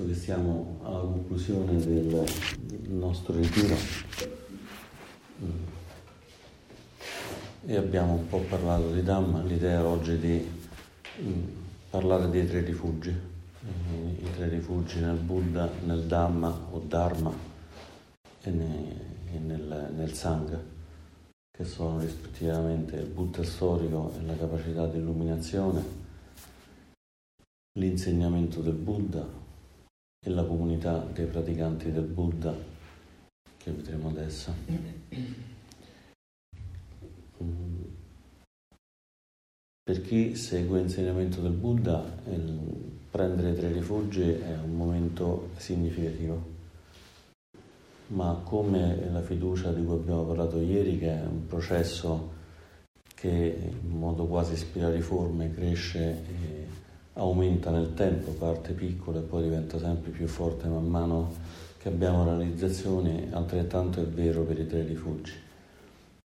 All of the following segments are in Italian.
Visto che siamo alla conclusione del nostro ritiro. E abbiamo un po' parlato di Dhamma, l'idea oggi è di mm, parlare dei tre rifugi, eh, i tre rifugi nel Buddha, nel Dhamma o Dharma e nel, nel Sangha, che sono rispettivamente il Buddha storico e la capacità di illuminazione, l'insegnamento del Buddha e la comunità dei praticanti del Buddha che vedremo adesso. Per chi segue l'insegnamento del Buddha, prendere tre rifugi è un momento significativo, ma come la fiducia di cui abbiamo parlato ieri, che è un processo che in modo quasi spiraliforme cresce e aumenta nel tempo, parte piccola e poi diventa sempre più forte man mano che abbiamo realizzazioni, altrettanto è vero per i tre rifugi.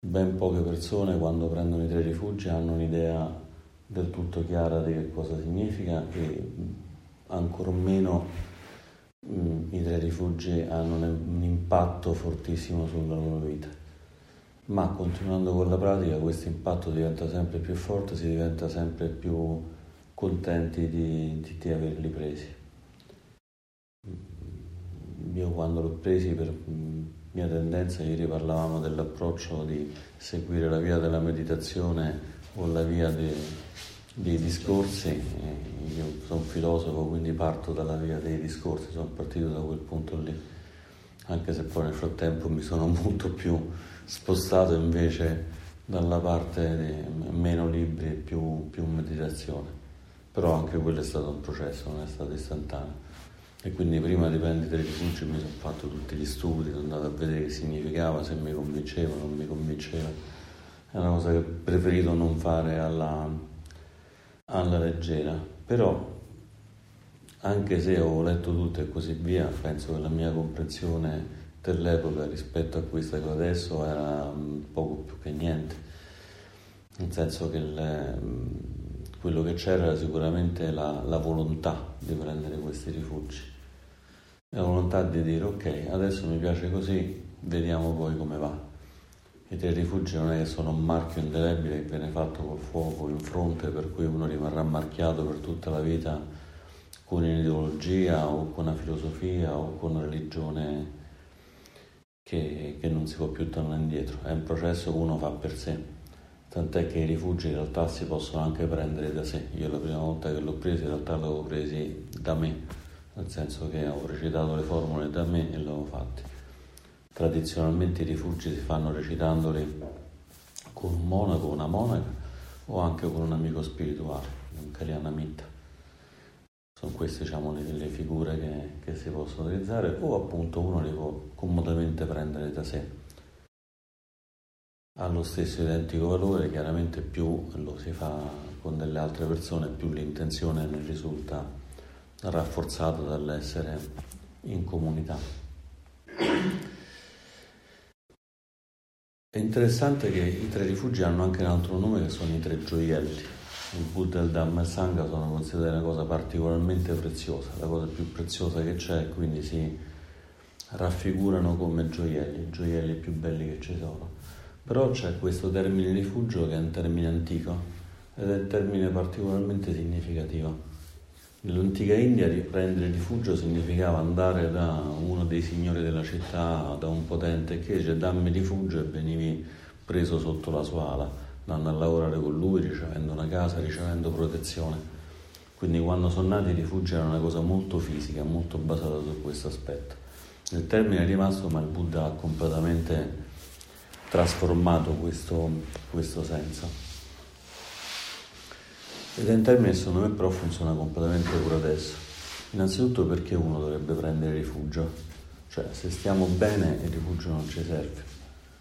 Ben poche persone quando prendono i tre rifugi hanno un'idea del tutto chiara di che cosa significa e ancor meno mh, i tre rifugi hanno un impatto fortissimo sulla loro vita. Ma continuando con la pratica questo impatto diventa sempre più forte, si diventa sempre più contenti di, di, di averli presi. Io quando l'ho presi per mia tendenza, ieri parlavamo dell'approccio di seguire la via della meditazione o la via dei, dei discorsi, io sono filosofo quindi parto dalla via dei discorsi, sono partito da quel punto lì, anche se poi nel frattempo mi sono molto più spostato invece dalla parte di meno libri e più, più meditazione però anche quello è stato un processo, non è stato istantaneo. E quindi prima di prendere i rifugi mi sono fatto tutti gli studi, sono andato a vedere che significava, se mi convinceva, non mi convinceva. È una cosa che ho preferito non fare alla, alla leggera. Però, anche se ho letto tutto e così via, penso che la mia comprensione dell'epoca rispetto a questa che ho adesso era poco più che niente. Nel senso che il, quello che c'era era sicuramente la, la volontà di prendere questi rifugi, la volontà di dire ok, adesso mi piace così, vediamo poi come va. I tre rifugi non è che sono un marchio indelebile che viene fatto col fuoco in fronte per cui uno rimarrà marchiato per tutta la vita con un'ideologia o con una filosofia o con una religione che, che non si può più tornare indietro, è un processo che uno fa per sé tant'è che i rifugi in realtà si possono anche prendere da sé. Io la prima volta che l'ho preso in realtà l'avevo presi da me, nel senso che avevo recitato le formule da me e l'avevo fatti. Tradizionalmente i rifugi si fanno recitandoli con un monaco, una monaca o anche con un amico spirituale, un Kalyanamitta. Sono queste diciamo, le, le figure che, che si possono utilizzare o appunto uno li può comodamente prendere da sé ha lo stesso identico valore, chiaramente più lo si fa con delle altre persone, più l'intenzione ne risulta rafforzata dall'essere in comunità. È interessante che i tre rifugi hanno anche un altro nome che sono i tre gioielli. Il Buddha, il Dhamma e il Sangha sono considerati una cosa particolarmente preziosa, la cosa più preziosa che c'è, quindi si raffigurano come gioielli, i gioielli più belli che ci sono. Però c'è questo termine rifugio che è un termine antico ed è un termine particolarmente significativo. Nell'antica India prendere rifugio significava andare da uno dei signori della città, da un potente che dice dammi rifugio e venivi preso sotto la sua ala, andando a lavorare con lui, ricevendo una casa, ricevendo protezione. Quindi quando sono nati i rifugi era una cosa molto fisica, molto basata su questo aspetto. Il termine è rimasto, ma il Buddha ha completamente trasformato questo, questo senso. Ed è un termine secondo me però funziona completamente pure adesso. Innanzitutto perché uno dovrebbe prendere rifugio, cioè se stiamo bene il rifugio non ci serve.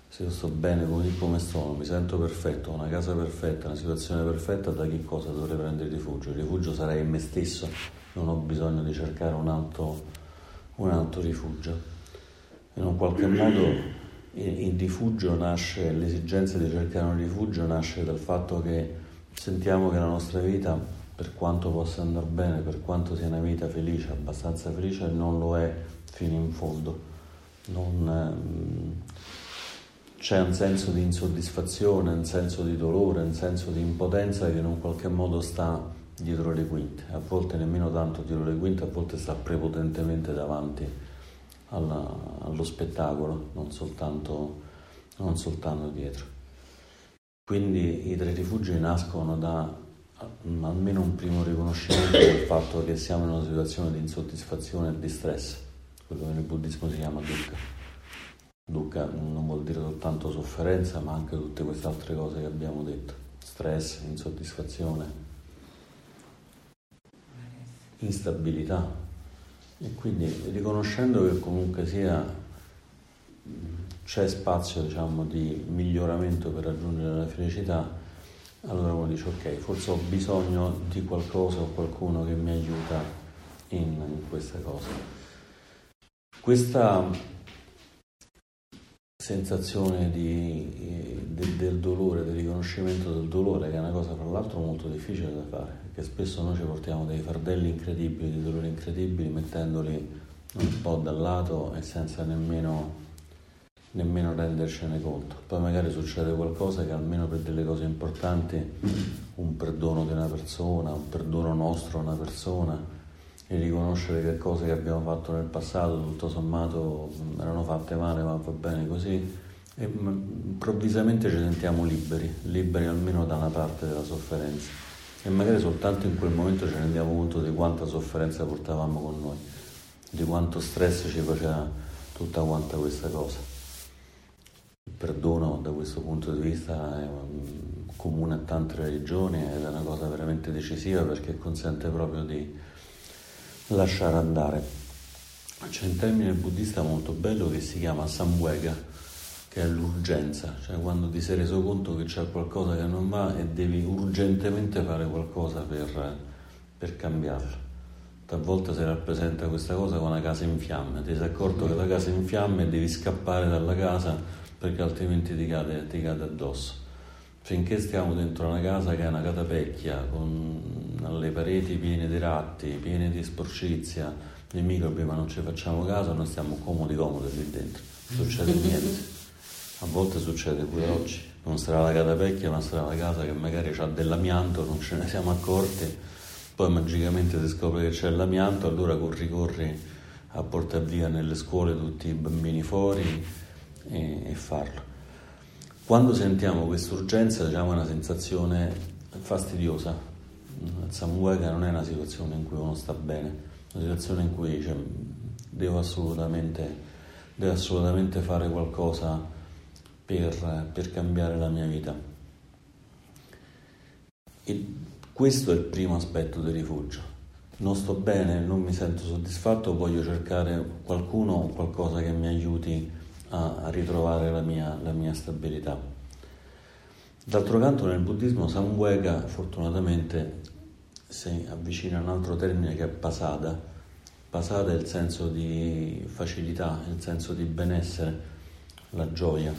Se io sto bene così come sono, mi sento perfetto, ho una casa perfetta, una situazione perfetta, da che cosa dovrei prendere rifugio? Il rifugio sarei in me stesso, non ho bisogno di cercare un altro, un altro rifugio. In un qualche modo il rifugio nasce, l'esigenza di cercare un rifugio nasce dal fatto che sentiamo che la nostra vita, per quanto possa andare bene, per quanto sia una vita felice, abbastanza felice, non lo è fino in fondo. Non, ehm, c'è un senso di insoddisfazione, un senso di dolore, un senso di impotenza che in un qualche modo sta dietro le quinte, a volte nemmeno tanto dietro le quinte, a volte sta prepotentemente davanti alla, allo spettacolo, non soltanto, non soltanto dietro. Quindi i tre rifugi nascono da almeno un primo riconoscimento del fatto che siamo in una situazione di insoddisfazione e di stress, quello che nel buddismo si chiama dukkha. Dukkha non vuol dire soltanto sofferenza, ma anche tutte queste altre cose che abbiamo detto, stress, insoddisfazione, instabilità, e quindi riconoscendo che comunque sia c'è spazio diciamo, di miglioramento per raggiungere la felicità, allora uno dice ok, forse ho bisogno di qualcosa o qualcuno che mi aiuta in, in queste cose. Questa sensazione di, de, del dolore, del riconoscimento del dolore, che è una cosa fra l'altro molto difficile da fare, perché spesso noi ci portiamo dei fardelli incredibili, di dolori incredibili, mettendoli un po' dal lato e senza nemmeno, nemmeno rendercene conto. Poi magari succede qualcosa che almeno per delle cose importanti, un perdono di una persona, un perdono nostro a una persona, e riconoscere che cose che abbiamo fatto nel passato tutto sommato erano fatte male ma va bene così e improvvisamente ci sentiamo liberi, liberi almeno da una parte della sofferenza e magari soltanto in quel momento ci rendiamo conto di quanta sofferenza portavamo con noi, di quanto stress ci faceva tutta quanta questa cosa. Il perdono da questo punto di vista è comune a tante religioni ed è una cosa veramente decisiva perché consente proprio di lasciare andare. C'è un termine buddista molto bello che si chiama samvega, che è l'urgenza, cioè quando ti sei reso conto che c'è qualcosa che non va e devi urgentemente fare qualcosa per, per cambiarlo. Talvolta si rappresenta questa cosa con una casa in fiamme, ti sei accorto che la casa è in fiamme e devi scappare dalla casa perché altrimenti ti cade, ti cade addosso finché stiamo dentro una casa che è una catapecchia, con le pareti piene di ratti, piene di sporcizia, di microbi, ma non ci facciamo caso, noi stiamo comodi comodi lì dentro, non succede niente. A volte succede pure oggi, non sarà la catapecchia, ma sarà la casa che magari ha dell'amianto, non ce ne siamo accorti, poi magicamente si scopre che c'è l'amianto, allora corri corri a portare via nelle scuole tutti i bambini fuori e, e farlo. Quando sentiamo questa urgenza diciamo, è una sensazione fastidiosa. Il Samuega non è una situazione in cui uno sta bene, è una situazione in cui dice devo assolutamente, devo assolutamente fare qualcosa per, per cambiare la mia vita. E questo è il primo aspetto del rifugio. Non sto bene, non mi sento soddisfatto, voglio cercare qualcuno o qualcosa che mi aiuti a ritrovare la mia, la mia, stabilità. D'altro canto nel buddismo Samvega fortunatamente si avvicina a un altro termine che è pasada. Pasada è il senso di facilità, il senso di benessere, la gioia.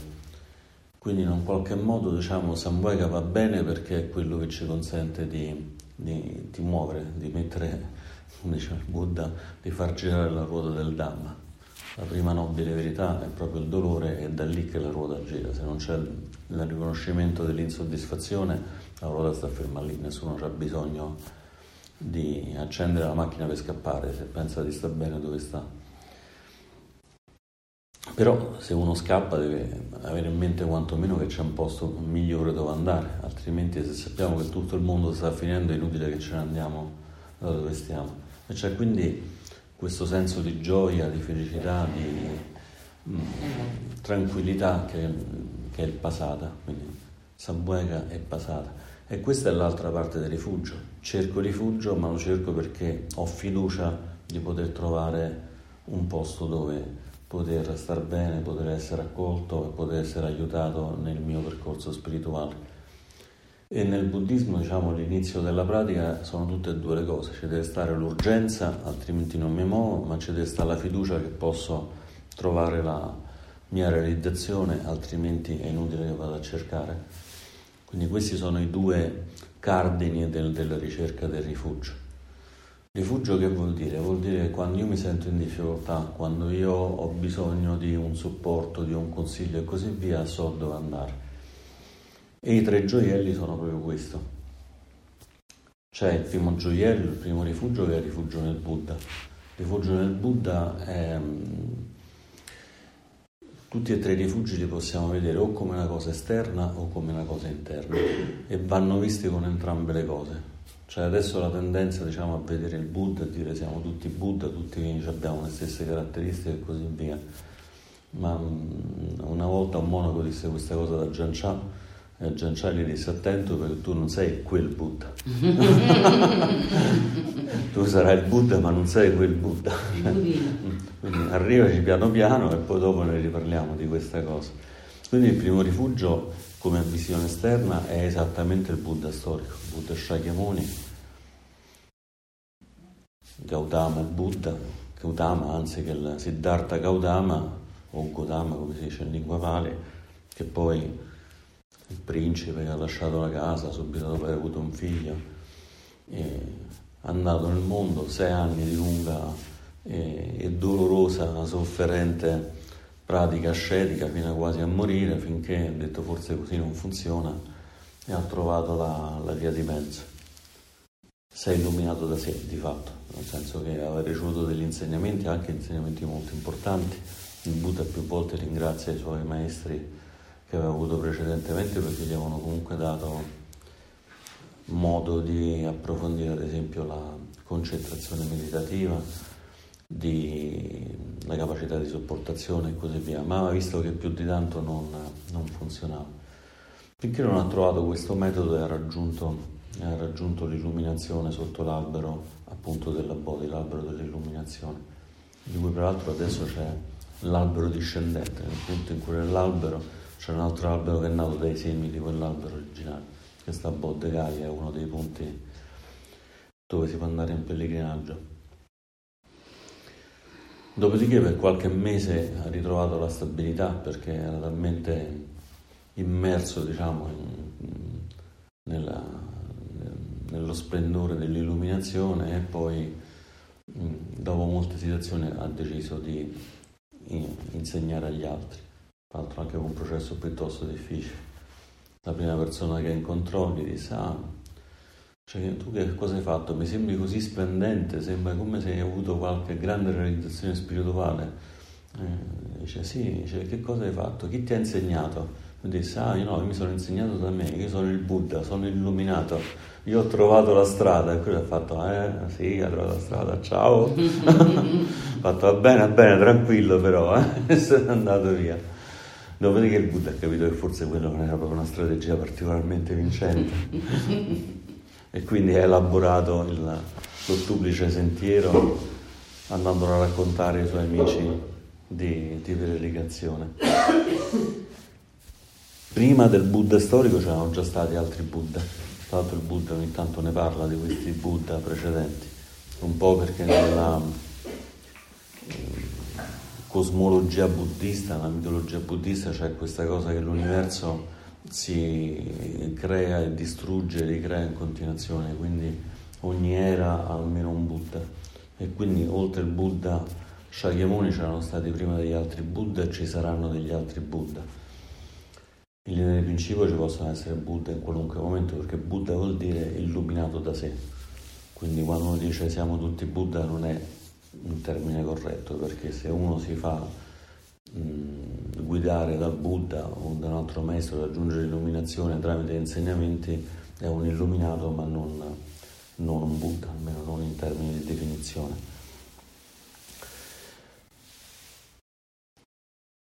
Quindi in un qualche modo diciamo Samvega va bene perché è quello che ci consente di, di, di muovere, di mettere, come dice il Buddha, di far girare la ruota del Dhamma. La prima nobile verità è proprio il dolore è da lì che la ruota gira. Se non c'è il riconoscimento dell'insoddisfazione, la ruota sta ferma lì, nessuno ha bisogno di accendere la macchina per scappare se pensa di sta bene dove sta. Però se uno scappa deve avere in mente quantomeno che c'è un posto migliore dove andare, altrimenti se sappiamo che tutto il mondo sta finendo è inutile che ce ne andiamo da dove stiamo. E c'è quindi questo senso di gioia, di felicità, di mm, tranquillità che, che, è il Pasata, quindi Sambuega e Pasata. E questa è l'altra parte del rifugio. Cerco rifugio, ma lo cerco perché ho fiducia di poter trovare un posto dove poter star bene, poter essere accolto e poter essere aiutato nel mio percorso spirituale. E nel buddismo, diciamo, l'inizio della pratica sono tutte e due le cose, ci deve stare l'urgenza, altrimenti non mi muovo, ma ci deve stare la fiducia che posso trovare la mia realizzazione, altrimenti è inutile che vada a cercare. Quindi questi sono i due cardini del, della ricerca del rifugio. Rifugio che vuol dire? Vuol dire che quando io mi sento in difficoltà, quando io ho bisogno di un supporto, di un consiglio e così via, so dove andare. E i tre gioielli sono proprio questo. C'è il primo gioiello, il primo rifugio che è il rifugio nel Buddha. Il rifugio nel Buddha è... Tutti e tre i rifugi li possiamo vedere o come una cosa esterna o come una cosa interna e vanno visti con entrambe le cose cioè adesso la tendenza diciamo, a vedere il Buddha e dire siamo tutti Buddha, tutti abbiamo le stesse caratteristiche e così via. Ma mm, una volta un monaco disse questa cosa da Gian Cha e Gian Cha gli disse attento perché tu non sei quel Buddha. tu sarai il Buddha ma non sei quel Buddha. Quindi arrivaci piano piano e poi dopo ne riparliamo di questa cosa. Quindi il primo rifugio come visione esterna è esattamente il Buddha storico, Buddha Shakyamuni, Gautama e Buddha, Gautama anzi che il Siddhartha Gautama o Gautama come si dice in lingua pali, che poi il principe che ha lasciato la casa subito dopo aver avuto un figlio, è andato nel mondo sei anni di lunga e, dolorosa, sofferente pratica ascetica fino a quasi a morire, finché ha detto forse così non funziona e ha trovato la, la via di mezzo. Si è illuminato da sé, di fatto, nel senso che aveva ricevuto degli insegnamenti, anche insegnamenti molto importanti. Il Buddha più volte ringrazia i suoi maestri che aveva avuto precedentemente perché gli avevano comunque dato modo di approfondire ad esempio la concentrazione meditativa, di, la capacità di sopportazione e così via, ma visto che più di tanto non, non funzionava. Finché non ha trovato questo metodo e ha raggiunto, raggiunto l'illuminazione sotto l'albero appunto della Bodhi, l'albero dell'illuminazione, di cui peraltro adesso c'è l'albero discendente, nel punto in cui nell'albero c'è un altro albero che è nato dai semi di quell'albero originale, che sta a Boddegaia, è uno dei punti dove si può andare in pellegrinaggio. Dopodiché per qualche mese ha ritrovato la stabilità perché era talmente immerso diciamo, in, nella, nello splendore dell'illuminazione e poi dopo molte situazioni ha deciso di insegnare agli altri, tra l'altro anche un processo piuttosto difficile. La prima persona che incontrò gli disse ah cioè, tu che cosa hai fatto? Mi sembri così splendente, sembra come se hai avuto qualche grande realizzazione spirituale. Eh, dice, sì, dice, che cosa hai fatto? Chi ti ha insegnato? Mi disse, ah, io no, io mi sono insegnato da me, io sono il Buddha, sono illuminato, io ho trovato la strada. E quello ha fatto, eh, sì, ha trovato la strada, ciao. ha fatto, va bene, va bene, tranquillo però, eh, e se n'è andato via. Dopodiché il Buddha ha capito che forse quello non era proprio una strategia particolarmente vincente. E quindi ha elaborato il, l'ottuplice sentiero andandolo a raccontare ai suoi amici di, di predicazione. Prima del Buddha storico c'erano già stati altri Buddha, tra l'altro il Buddha ogni tanto ne parla di questi Buddha precedenti, un po' perché nella cosmologia buddista, nella mitologia buddista c'è questa cosa che l'universo si crea e distrugge ricrea in continuazione, quindi ogni era ha almeno un Buddha e quindi oltre il Buddha Shakyamuni c'erano stati prima degli altri Buddha e ci saranno degli altri Buddha. In linea di principio ci possono essere Buddha in qualunque momento perché Buddha vuol dire illuminato da sé, quindi quando uno dice siamo tutti Buddha non è un termine corretto, perché se uno si fa mh, guidare dal Buddha o da un altro maestro raggiungere l'illuminazione tramite insegnamenti è un illuminato ma non, non un Buddha, almeno non in termini di definizione.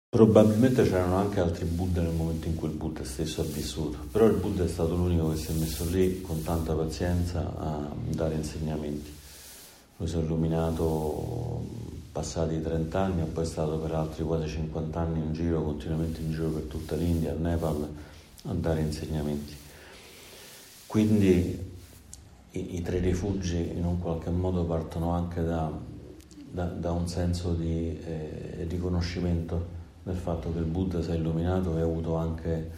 Probabilmente c'erano anche altri Buddha nel momento in cui il Buddha stesso ha vissuto, però il Buddha è stato l'unico che si è messo lì con tanta pazienza a dare insegnamenti. Lui si è illuminato passati 30 anni e poi stato per altri quasi 50 anni in giro, continuamente in giro per tutta l'India, il Nepal, a dare insegnamenti. Quindi i, i tre rifugi in un qualche modo partono anche da, da, da un senso di eh, riconoscimento del fatto che il Buddha si è illuminato e ha avuto anche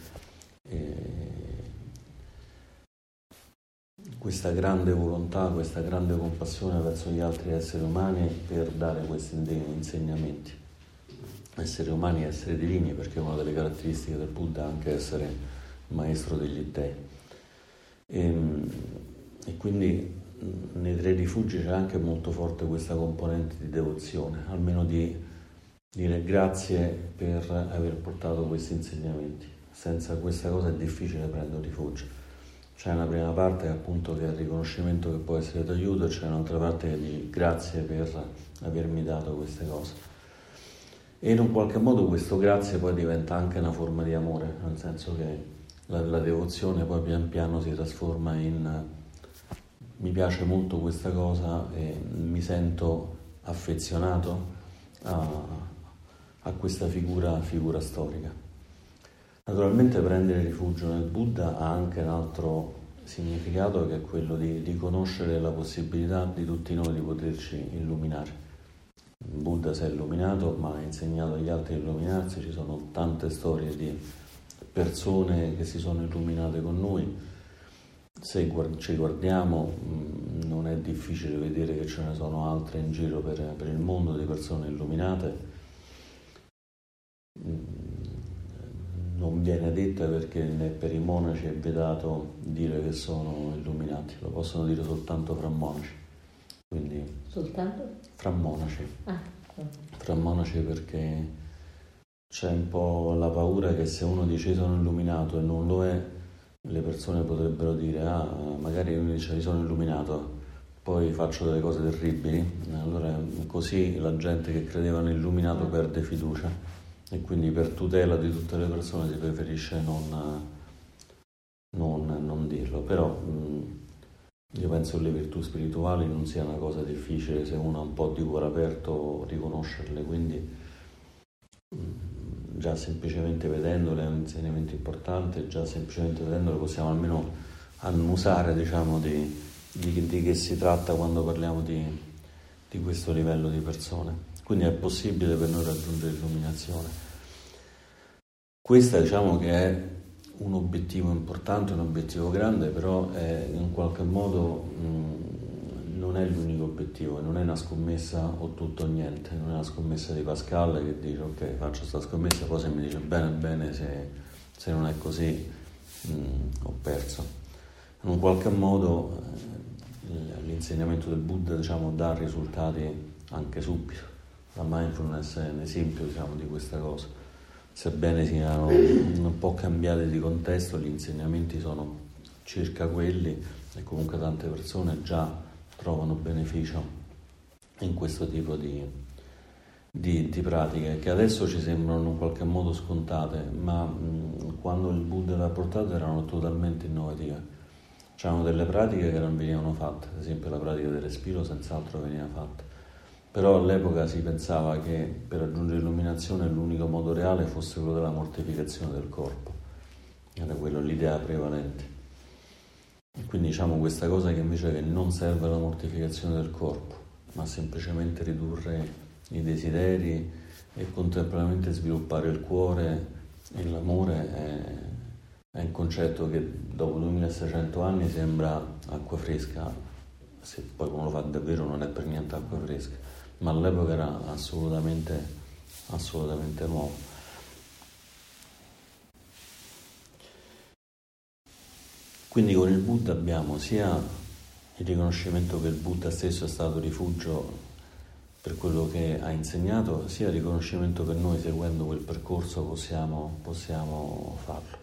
eh, questa grande volontà, questa grande compassione verso gli altri esseri umani per dare questi insegnamenti. Esseri umani e esseri divini, perché una delle caratteristiche del Buddha è anche essere maestro degli dei. E, ehm, e quindi nei tre rifugi c'è anche molto forte questa componente di devozione, almeno di dire grazie per aver portato questi insegnamenti. Senza questa cosa è difficile prendere rifugio. C'è una prima parte appunto che è il riconoscimento che può essere d'aiuto e c'è un'altra parte di grazie per avermi dato queste cose. E in un qualche modo questo grazie poi diventa anche una forma di amore, nel senso che la, la devozione poi pian piano si trasforma in mi piace molto questa cosa e mi sento affezionato a, a questa figura, figura storica. Naturalmente prendere rifugio nel Buddha ha anche un altro significato che è quello di riconoscere la possibilità di tutti noi di poterci illuminare. Il Buddha si è illuminato, ma ha insegnato agli altri a illuminarsi, ci sono tante storie di persone che si sono illuminate con noi. Se ci guardiamo mm, non è difficile vedere che ce ne sono altre in giro per, per il mondo di persone illuminate non viene detta perché per i monaci è vietato dire che sono illuminati, lo possono dire soltanto fra monaci. Quindi, soltanto? Fra monaci. Ah. Fra monaci perché c'è un po' la paura che se uno dice sono illuminato e non lo è, le persone potrebbero dire ah magari uno dice sono illuminato, poi faccio delle cose terribili, allora così la gente che credeva nell'illuminato perde fiducia e quindi per tutela di tutte le persone si preferisce non, non, non dirlo, però mh, io penso che le virtù spirituali non sia una cosa difficile se uno ha un po' di cuore aperto riconoscerle, quindi già semplicemente vedendole è un insegnamento importante, già semplicemente vedendole possiamo almeno annusare diciamo, di, di, di, che si tratta quando parliamo di, di questo livello di persone. Quindi è possibile per noi raggiungere l'illuminazione. Questo diciamo che è un obiettivo importante, un obiettivo grande, però è, in qualche modo mh, non è l'unico obiettivo, non è una scommessa o tutto o niente, non è una scommessa di Pascal che dice ok faccio questa scommessa, poi se mi dice bene bene, se, se non è così mh, ho perso. In un qualche modo eh, l'insegnamento del Buddha diciamo, dà risultati anche subito la mindfulness è un esempio diciamo, di questa cosa. Sebbene siano un po' cambiate di contesto, gli insegnamenti sono circa quelli e comunque tante persone già trovano beneficio in questo tipo di, di, di pratiche che adesso ci sembrano in qualche modo scontate, ma mh, quando il Buddha le ha portate erano totalmente innovative. C'erano delle pratiche che non venivano fatte, ad esempio la pratica del respiro senz'altro veniva fatta però all'epoca si pensava che per raggiungere l'illuminazione l'unico modo reale fosse quello della mortificazione del corpo, era quello l'idea prevalente. E quindi diciamo questa cosa che invece che non serve alla mortificazione del corpo, ma semplicemente ridurre i desideri e contemporaneamente sviluppare il cuore e l'amore è, è un concetto che dopo 2600 anni sembra acqua fresca, se poi uno lo fa davvero non è per niente acqua fresca ma all'epoca era assolutamente, assolutamente nuovo. Quindi con il Buddha abbiamo sia il riconoscimento che il Buddha stesso è stato rifugio per quello che ha insegnato, sia il riconoscimento che noi seguendo quel percorso possiamo, possiamo farlo,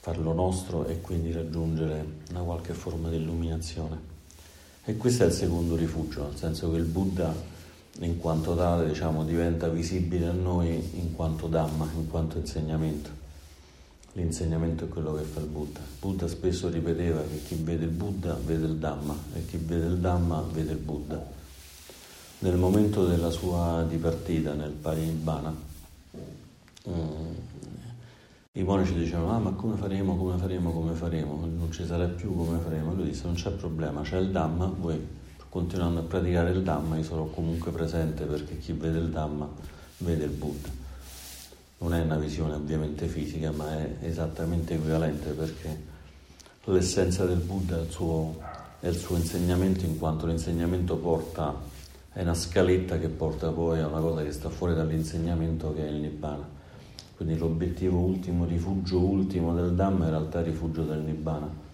farlo nostro e quindi raggiungere una qualche forma di illuminazione. E questo è il secondo rifugio, nel senso che il Buddha in quanto tale diciamo, diventa visibile a noi in quanto Dhamma, in quanto insegnamento. L'insegnamento è quello che fa il Buddha. Il Buddha spesso ripeteva che chi vede il Buddha vede il Dhamma e chi vede il Dhamma vede il Buddha. Nel momento della sua dipartita nel Parinibbana, i monaci dicevano, ah ma come faremo, come faremo, come faremo, non ci sarà più come faremo. Lui disse, non c'è problema, c'è il Dhamma, voi continuando a praticare il Dhamma, io sarò comunque presente perché chi vede il Dhamma vede il Buddha. Non è una visione ovviamente fisica, ma è esattamente equivalente perché l'essenza del Buddha è il suo, è il suo insegnamento, in quanto l'insegnamento porta, è una scaletta che porta poi a una cosa che sta fuori dall'insegnamento che è il Nibbana. Quindi l'obiettivo ultimo, rifugio ultimo del Dhamma in realtà è il rifugio del Nibbana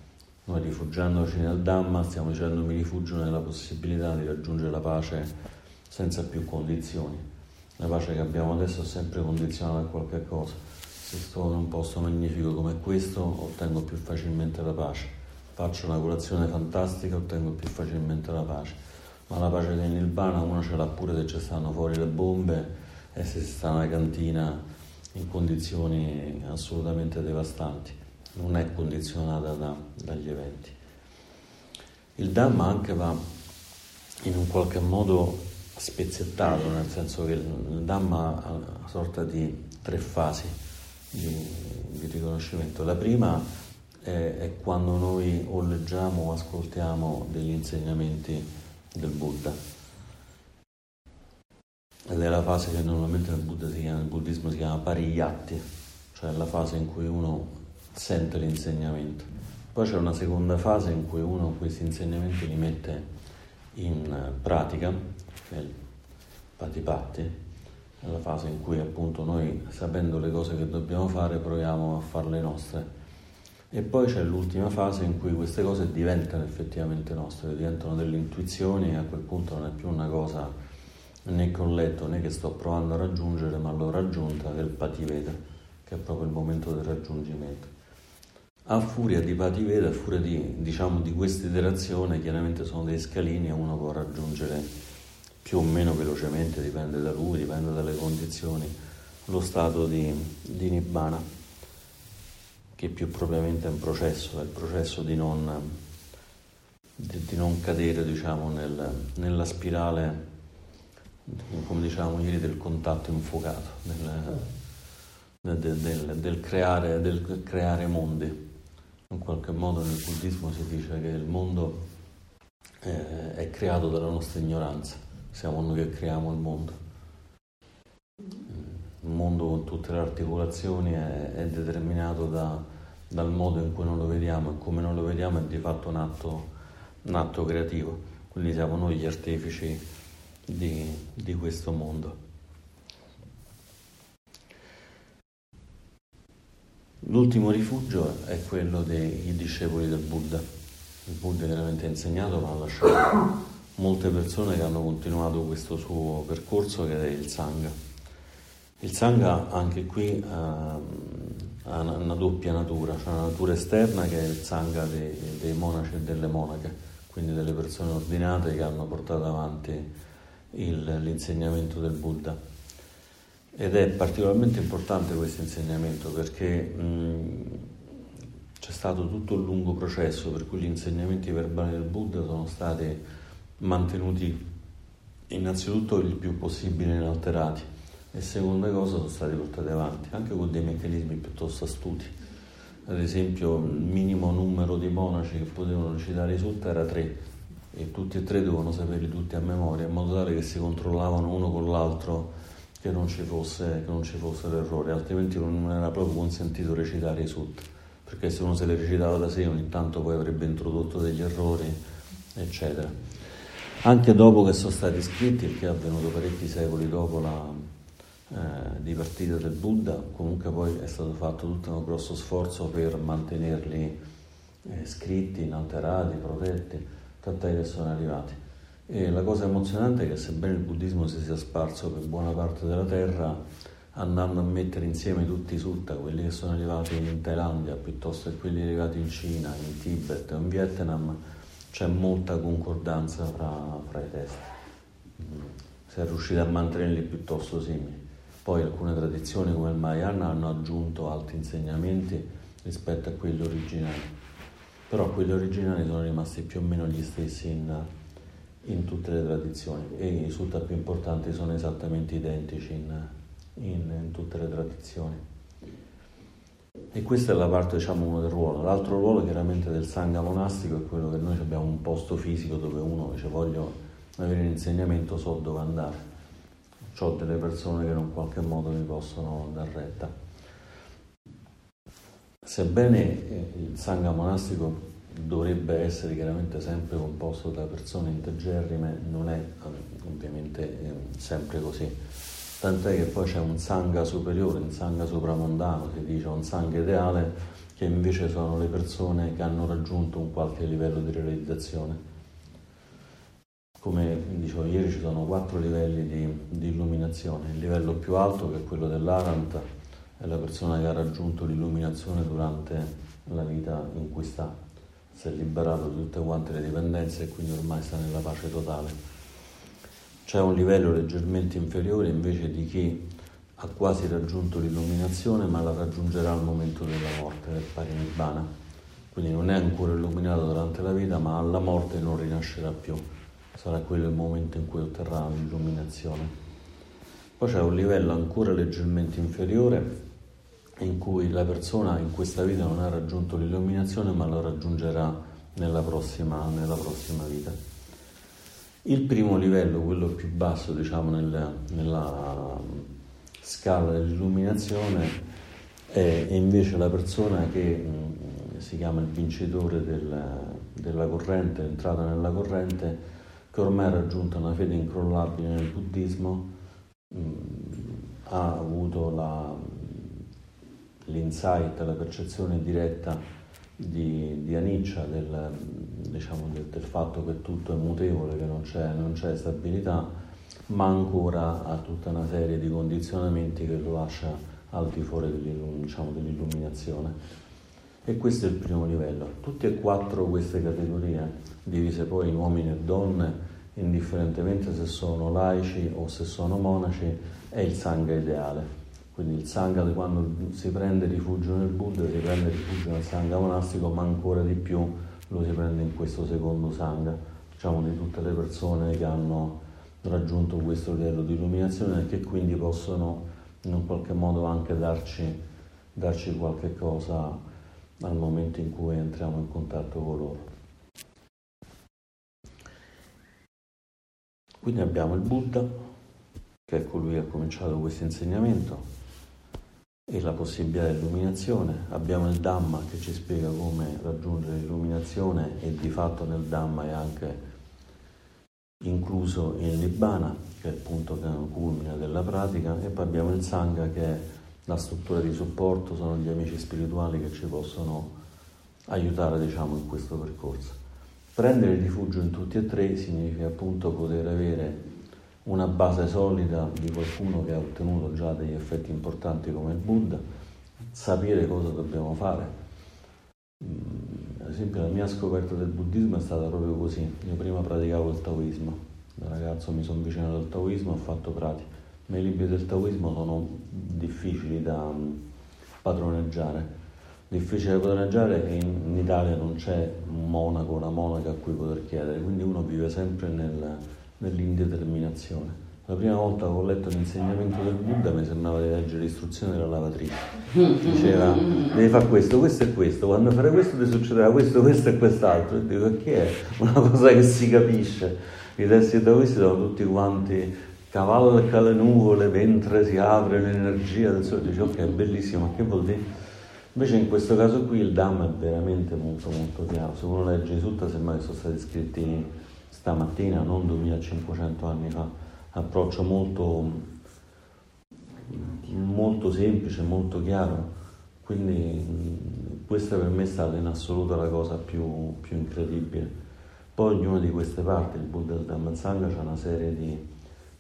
noi rifugiandoci nel Dhamma stiamo dicendo mi rifugio nella possibilità di raggiungere la pace senza più condizioni. La pace che abbiamo adesso è sempre condizionata a qualche cosa. Se sto in un posto magnifico come questo ottengo più facilmente la pace. Faccio una colazione fantastica ottengo più facilmente la pace. Ma la pace del Nirvana uno ce l'ha pure se ci stanno fuori le bombe e se si sta in una cantina in condizioni assolutamente devastanti non è condizionata da, dagli eventi. Il Dhamma anche va in un qualche modo spezzettato, nel senso che il Dhamma ha una sorta di tre fasi di, di riconoscimento. La prima è, è, quando noi o leggiamo o ascoltiamo degli insegnamenti del Buddha. Ed è la fase che normalmente nel, Buddha si chiama, nel buddismo si chiama pariyatti, cioè la fase in cui uno sente l'insegnamento. Poi c'è una seconda fase in cui uno questi insegnamenti li mette in pratica, che è il patipatti, è la fase in cui appunto noi, sapendo le cose che dobbiamo fare, proviamo a farle nostre. E poi c'è l'ultima fase in cui queste cose diventano effettivamente nostre, diventano delle intuizioni e a quel punto non è più una cosa né che letto né che sto provando a raggiungere, ma l'ho raggiunta, il pativeda, che è proprio il momento del raggiungimento. A furia di Pativeda, a furia di, diciamo, di questa iterazione, chiaramente sono dei scalini e uno può raggiungere più o meno velocemente, dipende da lui, dipende dalle condizioni, lo stato di, di Nibbana, che più propriamente è un processo, è il processo di non, di, di non cadere diciamo, nel, nella spirale, come diciamo ieri, del contatto infuocato, del, del, del creare, del creare mondi. In qualche modo nel buddismo si dice che il mondo è, è creato dalla nostra ignoranza, siamo noi che creiamo il mondo. Il mondo con tutte le articolazioni è, è determinato da, dal modo in cui non lo vediamo e come non lo vediamo è di fatto un atto, un atto creativo, quindi siamo noi gli artefici di, di questo mondo. L'ultimo rifugio è quello dei discepoli del Buddha. Il Buddha chiaramente ha insegnato, ma ha lasciato molte persone che hanno continuato questo suo percorso che è il Sangha. Il Sangha anche qui ha, ha una, doppia natura, c'è una natura esterna che è il Sangha dei, dei monaci e delle monache, quindi delle persone ordinate che hanno portato avanti il, l'insegnamento del Buddha ed è particolarmente importante questo insegnamento perché mh, c'è stato tutto un lungo processo per cui gli insegnamenti verbali del Buddha sono stati mantenuti innanzitutto il più possibile inalterati e seconda cosa sono stati portati avanti anche con dei meccanismi piuttosto astuti. Ad esempio il minimo numero di monaci che potevano recitare i sutta era tre e tutti e tre dovevano saperli tutti a memoria in modo tale che si controllavano uno con l'altro che non ci fosse, che non ci fosse l'errore, altrimenti non era proprio consentito recitare i sutta, perché se uno se li recitava da sé ogni tanto poi avrebbe introdotto degli errori, eccetera. Anche dopo che sono stati scritti, che è avvenuto parecchi secoli dopo la eh, dipartita del Buddha, comunque poi è stato fatto tutto un grosso sforzo per mantenerli eh, scritti, inalterati, protetti, tant'è che sono arrivati. E la cosa emozionante è che sebbene il buddismo si sia sparso per buona parte della terra, andando a mettere insieme tutti i sutta, quelli che sono arrivati in Thailandia piuttosto che quelli arrivati in Cina, in Tibet o in Vietnam, c'è molta concordanza fra, fra i testi. si è riusciti a mantenerli piuttosto simili. Poi alcune tradizioni come il Mahayana hanno aggiunto altri insegnamenti rispetto a quelli originali, però quelli originali sono rimasti più o meno gli stessi in, in tutte le tradizioni e i risultati più importanti sono esattamente identici in, in, in tutte le tradizioni. E questa è la parte, diciamo, uno del ruolo. L'altro ruolo chiaramente del sangha monastico è quello che noi abbiamo un posto fisico dove uno dice voglio avere un insegnamento, so dove andare. Ho delle persone che in un qualche modo mi possono dar retta. Sebbene eh, il sangha monastico dovrebbe essere chiaramente sempre composto da persone integerrime, non è ovviamente eh, sempre così tant'è che poi c'è un sangha superiore, un sangha sopramondano, si dice un sangha ideale, che invece sono le persone che hanno raggiunto un qualche livello di realizzazione. Come dicevo ieri ci sono quattro livelli di, di illuminazione, il livello più alto che è quello dell'Arant è la persona che ha raggiunto l'illuminazione durante la vita in cui sta, si è liberato di tutte quante le dipendenze e quindi ormai sta nella pace totale c'è un livello leggermente inferiore invece di chi ha quasi raggiunto l'illuminazione ma la raggiungerà al momento della morte, del parinibbana. Quindi non è ancora illuminato durante la vita ma alla morte non rinascerà più, sarà quello il momento in cui otterrà l'illuminazione. Poi c'è un livello ancora leggermente inferiore in cui la persona in questa vita non ha raggiunto l'illuminazione ma lo raggiungerà nella prossima, nella prossima vita. Il primo livello, quello più basso diciamo nella, nella scala dell'illuminazione, è, invece la persona che si chiama il vincitore del, della corrente, entrata nella corrente, che ormai ha raggiunto una fede incrollabile nel buddismo, ha avuto la, l'insight, la percezione diretta di, di Aniccia, del, diciamo, del, del, fatto che tutto è mutevole, che non c'è, non c'è stabilità, ma ancora ha tutta una serie di condizionamenti che lo lascia al di fuori dell'illum, diciamo, dell'illuminazione. E questo è il primo livello. Tutte e quattro queste categorie, divise poi in uomini e donne, indifferentemente se sono laici o se sono monaci, è il sangha ideale. Quindi il Sangha quando si prende rifugio nel Buddha, si prende rifugio nel Sangha monastico, ma ancora di più lo si prende in questo secondo Sangha, diciamo di tutte le persone che hanno raggiunto questo livello di illuminazione e che quindi possono in un qualche modo anche darci, darci qualche cosa al momento in cui entriamo in contatto con loro. Quindi abbiamo il Buddha, che è colui che ha cominciato questo insegnamento, e la possibilità di illuminazione. Abbiamo il Dhamma che ci spiega come raggiungere l'illuminazione e di fatto nel Dhamma è anche incluso il Nibbana, che è il punto culmine della pratica, e poi abbiamo il Sangha che è la struttura di supporto, sono gli amici spirituali che ci possono aiutare diciamo, in questo percorso. Prendere rifugio in tutti e tre significa appunto poter avere una base solida di qualcuno che ha ottenuto già degli effetti importanti come il Buddha, sapere cosa dobbiamo fare. Mm, ad esempio la mia scoperta del buddismo è stata proprio così. Io prima praticavo il taoismo, da ragazzo mi sono avvicinato al taoismo e ho fatto pratica. Ma i libri del taoismo sono difficili da mm, padroneggiare. Difficile da padroneggiare e in, Italia non c'è un monaco una monaca a cui poter chiedere, quindi uno vive sempre nel, nell'indeterminazione. La prima volta che ho letto l'insegnamento del Buddha mi sembrava di leggere l'istruzione della lavatrice. Diceva, devi fare questo, questo e questo, quando farai questo ti succederà questo, questo e quest'altro. E dico, che è? Una cosa che si capisce. I testi da questi sono tutti quanti cavalca le nuvole mentre si apre l'energia del sole. Dice, ok, è bellissimo, ma che vuol dire? Invece in questo caso qui il Dhamma è veramente molto molto chiaro. Se uno legge i sutta sembra che sono stati scritti stamattina, non 2500 anni fa, approccio molto, molto semplice, molto chiaro, quindi questa per me è stata in assoluto la cosa più, più incredibile. Poi ognuna di queste parti, il Buddha del Dhamma Sangha, ha una serie di,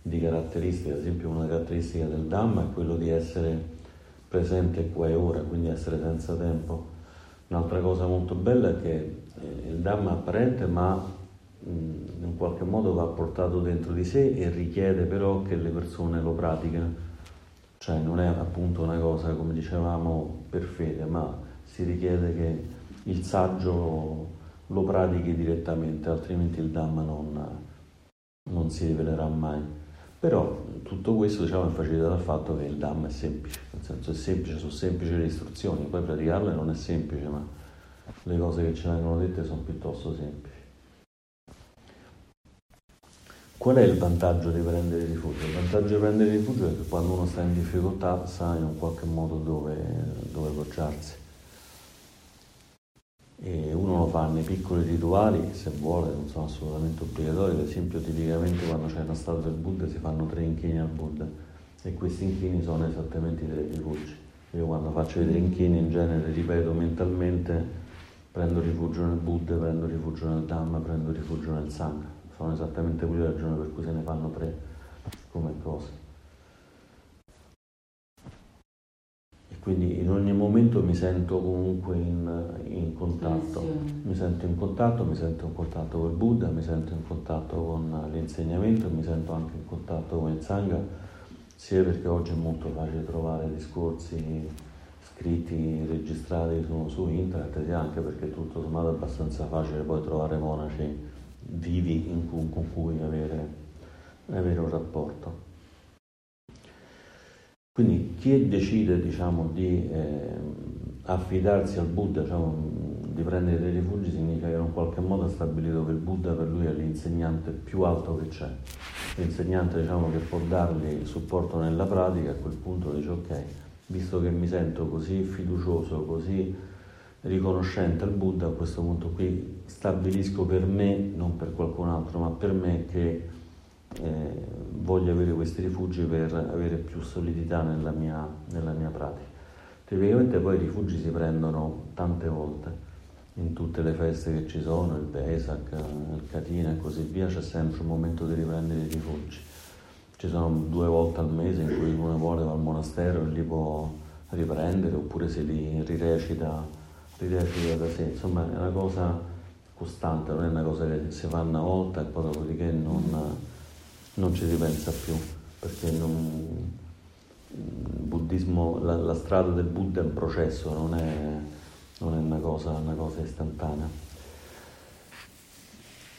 di caratteristiche, ad esempio una caratteristica del Dhamma è quello di essere presente qua e ora, quindi essere senza tempo. Un'altra cosa molto bella è che il Dhamma è apparente ma in qualche modo va portato dentro di sé e richiede però che le persone lo pratichino. Cioè non è appunto una cosa, come dicevamo, per fede, ma si richiede che il saggio lo pratichi direttamente, altrimenti il Dhamma non, non si rivelerà mai. Però tutto questo diciamo, è facilitato dal fatto che il Dhamma è semplice, nel senso è semplice, sono semplici le istruzioni, poi praticarle non è semplice, ma le cose che ci vengono dette sono piuttosto semplici. Qual è il vantaggio di prendere rifugio? Il vantaggio di prendere rifugio è che quando uno sta in difficoltà sa in un qualche modo dove, dove poggiarsi. E uno lo fa nei piccoli rituali, se vuole, non sono assolutamente obbligatori. Ad esempio, tipicamente quando c'è una statua del Buddha si fanno tre inchini al Buddha e questi inchini sono esattamente i tre rifugi. Io quando faccio i tre inchini in genere ripeto mentalmente prendo rifugio nel Buddha, prendo rifugio nel Dhamma, prendo rifugio nel Sangha sono esattamente quelle ragioni per cui se ne fanno tre come cose. E quindi in ogni momento mi sento comunque in, in contatto, mi sento in contatto, mi sento in contatto con il Buddha, mi sento in contatto con l'insegnamento, mi sento anche in contatto con il Sangha, sia perché oggi è molto facile trovare discorsi scritti, registrati su, su internet, sia anche perché tutto sommato è abbastanza facile poi trovare monaci vivi cui, con cui avere, avere, un rapporto. Quindi chi decide diciamo, di eh, affidarsi al Buddha, diciamo, di prendere rifugi, significa che in qualche modo ha stabilito che il Buddha per lui è l'insegnante più alto che c'è, l'insegnante diciamo, che può dargli supporto nella pratica, a quel punto dice ok, visto che mi sento così fiducioso, così riconoscente al Buddha, a questo punto qui stabilisco per me, non per qualcun altro, ma per me che eh, voglio avere questi rifugi per avere più solidità nella mia, nella mia pratica. Tipicamente poi i rifugi si prendono tante volte, in tutte le feste che ci sono, il Vesak, il Katina e così via, c'è sempre un momento di riprendere i rifugi. Ci sono due volte al mese in cui uno vuole va al monastero e li può riprendere oppure se li rirecita rirecita da sé, insomma è una cosa costante, non è una cosa che si fa una volta e poi dopodiché non, non ci si pensa più, perché non, buddismo, la, la, strada del Buddha è un processo, non è, non è una, cosa, una cosa istantanea.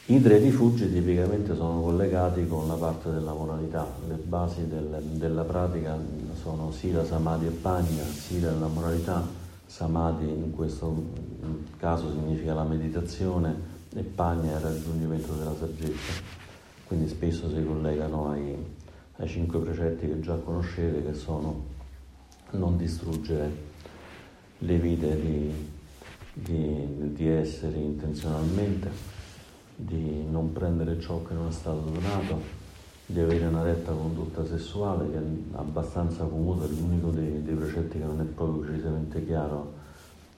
I tre rifugi tipicamente sono collegati con la parte della moralità, le basi del, della pratica sono Sila, Samadhi e Pagna, Sila la moralità, Samadhi in questo caso significa la meditazione e Pagna il raggiungimento della saggezza. Quindi spesso si collegano ai, ai cinque precetti che già conoscete, che sono non distruggere le vite di, di, di esseri intenzionalmente, di non prendere ciò che non è stato donato, di avere una retta condotta sessuale che è abbastanza comune, è l'unico dei, dei, precetti che non è proprio precisamente chiaro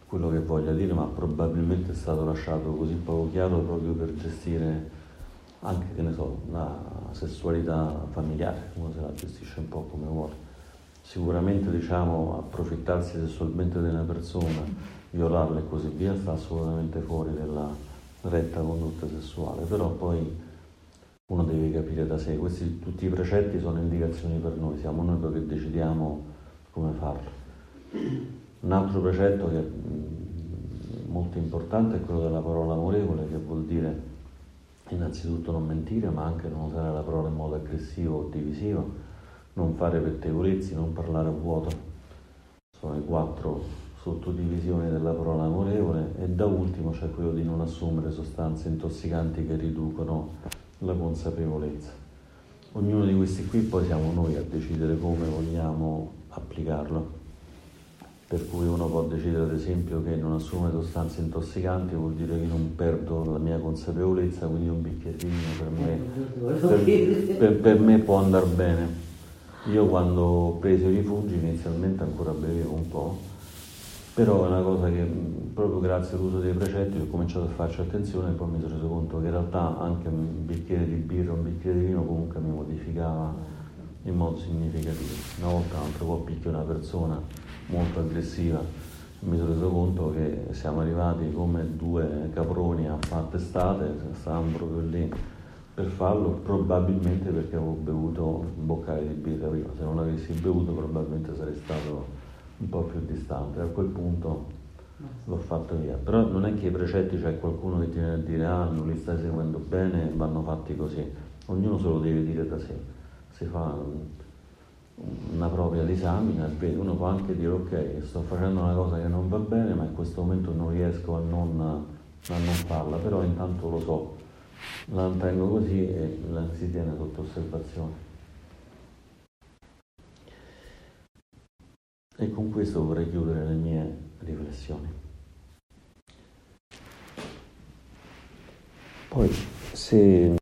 quello che voglia dire, ma probabilmente è stato lasciato così poco chiaro proprio per gestire anche, che ne so, la sessualità familiare, uno se la gestisce un po' come vuole. Sicuramente diciamo approfittarsi sessualmente di una persona, violarla e così via sta assolutamente fuori dalla retta condotta sessuale, però poi uno deve capire da sé, questi tutti i precetti sono indicazioni per noi, siamo noi che decidiamo come farlo. Un altro precetto che è mm, molto importante è quello della parola amorevole, che vuol dire innanzitutto non mentire, ma anche non usare la parola in modo aggressivo o divisivo, non fare pettegolezzi, non parlare a vuoto. Sono i quattro sottodivisioni della parola amorevole e da ultimo c'è quello di non assumere sostanze intossicanti che riducono la consapevolezza. Ognuno di questi qui poi siamo noi a decidere come vogliamo applicarlo. Per cui uno può decidere ad esempio che non assume sostanze intossicanti vuol dire che non perdo la mia consapevolezza, quindi un bicchierino per me, per, per, per me può andare bene. Io quando ho preso i rifugi inizialmente ancora bevevo un po', però è una cosa che proprio grazie all'uso dei precetti ho cominciato a farci attenzione e poi mi sono reso conto che in realtà anche un bicchiere di birra, un bicchiere di vino comunque mi modificava in modo significativo. Una volta non po' picchio una persona molto aggressiva, mi sono reso conto che siamo arrivati come due caproni a fare testate, stavamo proprio lì per farlo, probabilmente perché avevo bevuto un boccale di birra prima, se non avessi bevuto probabilmente sarei stato un po' più distante, a quel punto l'ho fatto via. Però non è che i precetti c'è qualcuno che ti viene a dire ah non li stai seguendo bene, vanno fatti così, ognuno se lo deve dire da sé, si fa una propria disamina uno può anche dire ok sto facendo una cosa che non va bene ma in questo momento non riesco a non, a non farla, però intanto lo so, la tengo così e la si tiene sotto osservazione. E con questo vorrei chiudere le mie riflessioni. Poi, se